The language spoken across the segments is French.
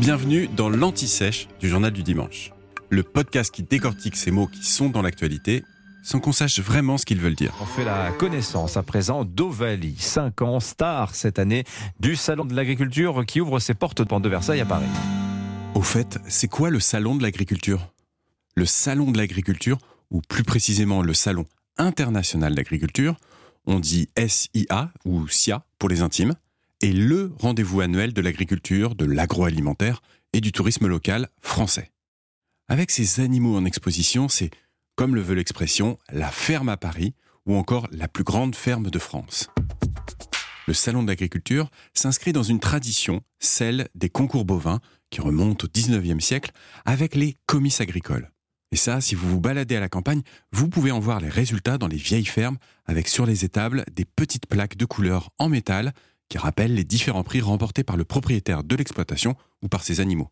Bienvenue dans l'Anti-Sèche du Journal du Dimanche, le podcast qui décortique ces mots qui sont dans l'actualité sans qu'on sache vraiment ce qu'ils veulent dire. On fait la connaissance à présent d'Ovalie, 5 ans, star cette année du Salon de l'Agriculture qui ouvre ses portes de Versailles à Paris. Au fait, c'est quoi le Salon de l'Agriculture? Le Salon de l'Agriculture, ou plus précisément le Salon international d'agriculture, on dit SIA ou SIA pour les intimes, est le rendez-vous annuel de l'agriculture, de l'agroalimentaire et du tourisme local français. Avec ces animaux en exposition, c'est, comme le veut l'expression, la ferme à Paris ou encore la plus grande ferme de France. Le salon de l'agriculture s'inscrit dans une tradition, celle des concours bovins, qui remonte au 19e siècle, avec les comices agricoles. Et ça, si vous vous baladez à la campagne, vous pouvez en voir les résultats dans les vieilles fermes, avec sur les étables des petites plaques de couleur en métal qui rappelle les différents prix remportés par le propriétaire de l'exploitation ou par ses animaux.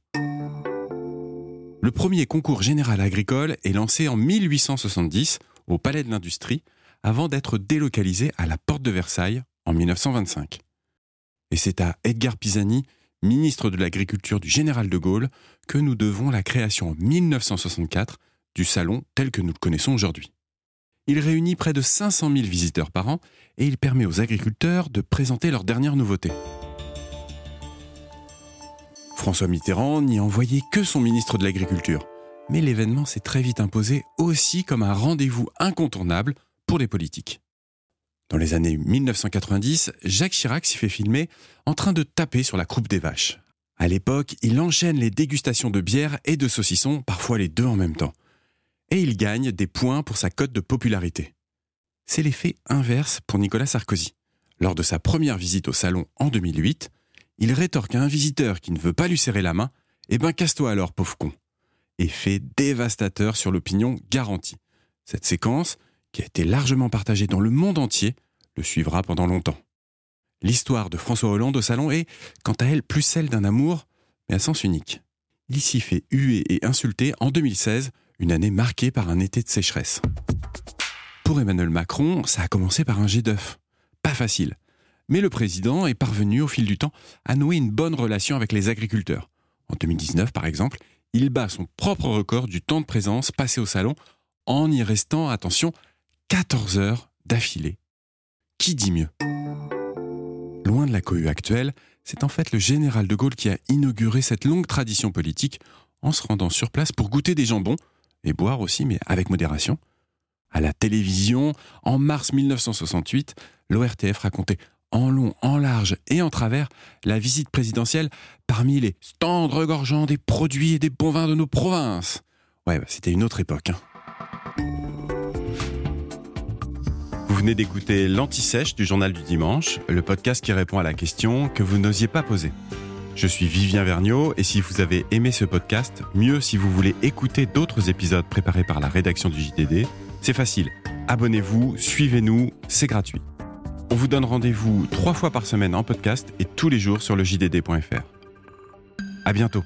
Le premier concours général agricole est lancé en 1870 au Palais de l'Industrie avant d'être délocalisé à la Porte de Versailles en 1925. Et c'est à Edgar Pisani, ministre de l'Agriculture du général de Gaulle, que nous devons la création en 1964 du salon tel que nous le connaissons aujourd'hui. Il réunit près de 500 000 visiteurs par an et il permet aux agriculteurs de présenter leurs dernières nouveautés. François Mitterrand n'y envoyait que son ministre de l'Agriculture, mais l'événement s'est très vite imposé aussi comme un rendez-vous incontournable pour les politiques. Dans les années 1990, Jacques Chirac s'y fait filmer en train de taper sur la croupe des vaches. À l'époque, il enchaîne les dégustations de bière et de saucissons, parfois les deux en même temps et il gagne des points pour sa cote de popularité. C'est l'effet inverse pour Nicolas Sarkozy. Lors de sa première visite au salon en 2008, il rétorque à un visiteur qui ne veut pas lui serrer la main Eh ben, casse-toi alors, pauvre con Effet dévastateur sur l'opinion garantie. Cette séquence, qui a été largement partagée dans le monde entier, le suivra pendant longtemps. L'histoire de François Hollande au salon est, quant à elle, plus celle d'un amour, mais à sens unique. Il s'y fait huer et insulter en 2016 une année marquée par un été de sécheresse. Pour Emmanuel Macron, ça a commencé par un jet d'œuf. Pas facile. Mais le président est parvenu au fil du temps à nouer une bonne relation avec les agriculteurs. En 2019, par exemple, il bat son propre record du temps de présence passé au salon en y restant, attention, 14 heures d'affilée. Qui dit mieux? Loin de la cohue actuelle, c'est en fait le général de Gaulle qui a inauguré cette longue tradition politique en se rendant sur place pour goûter des jambons, et boire aussi, mais avec modération. À la télévision, en mars 1968, l'ORTF racontait en long, en large et en travers la visite présidentielle parmi les stands regorgeant des produits et des bons vins de nos provinces. Ouais, bah, c'était une autre époque. Hein. Vous venez d'écouter l'Anti-Sèche du Journal du Dimanche, le podcast qui répond à la question que vous n'osiez pas poser. Je suis Vivien Vergniaud et si vous avez aimé ce podcast, mieux si vous voulez écouter d'autres épisodes préparés par la rédaction du JDD, c'est facile. Abonnez-vous, suivez-nous, c'est gratuit. On vous donne rendez-vous trois fois par semaine en podcast et tous les jours sur le JDD.fr. À bientôt.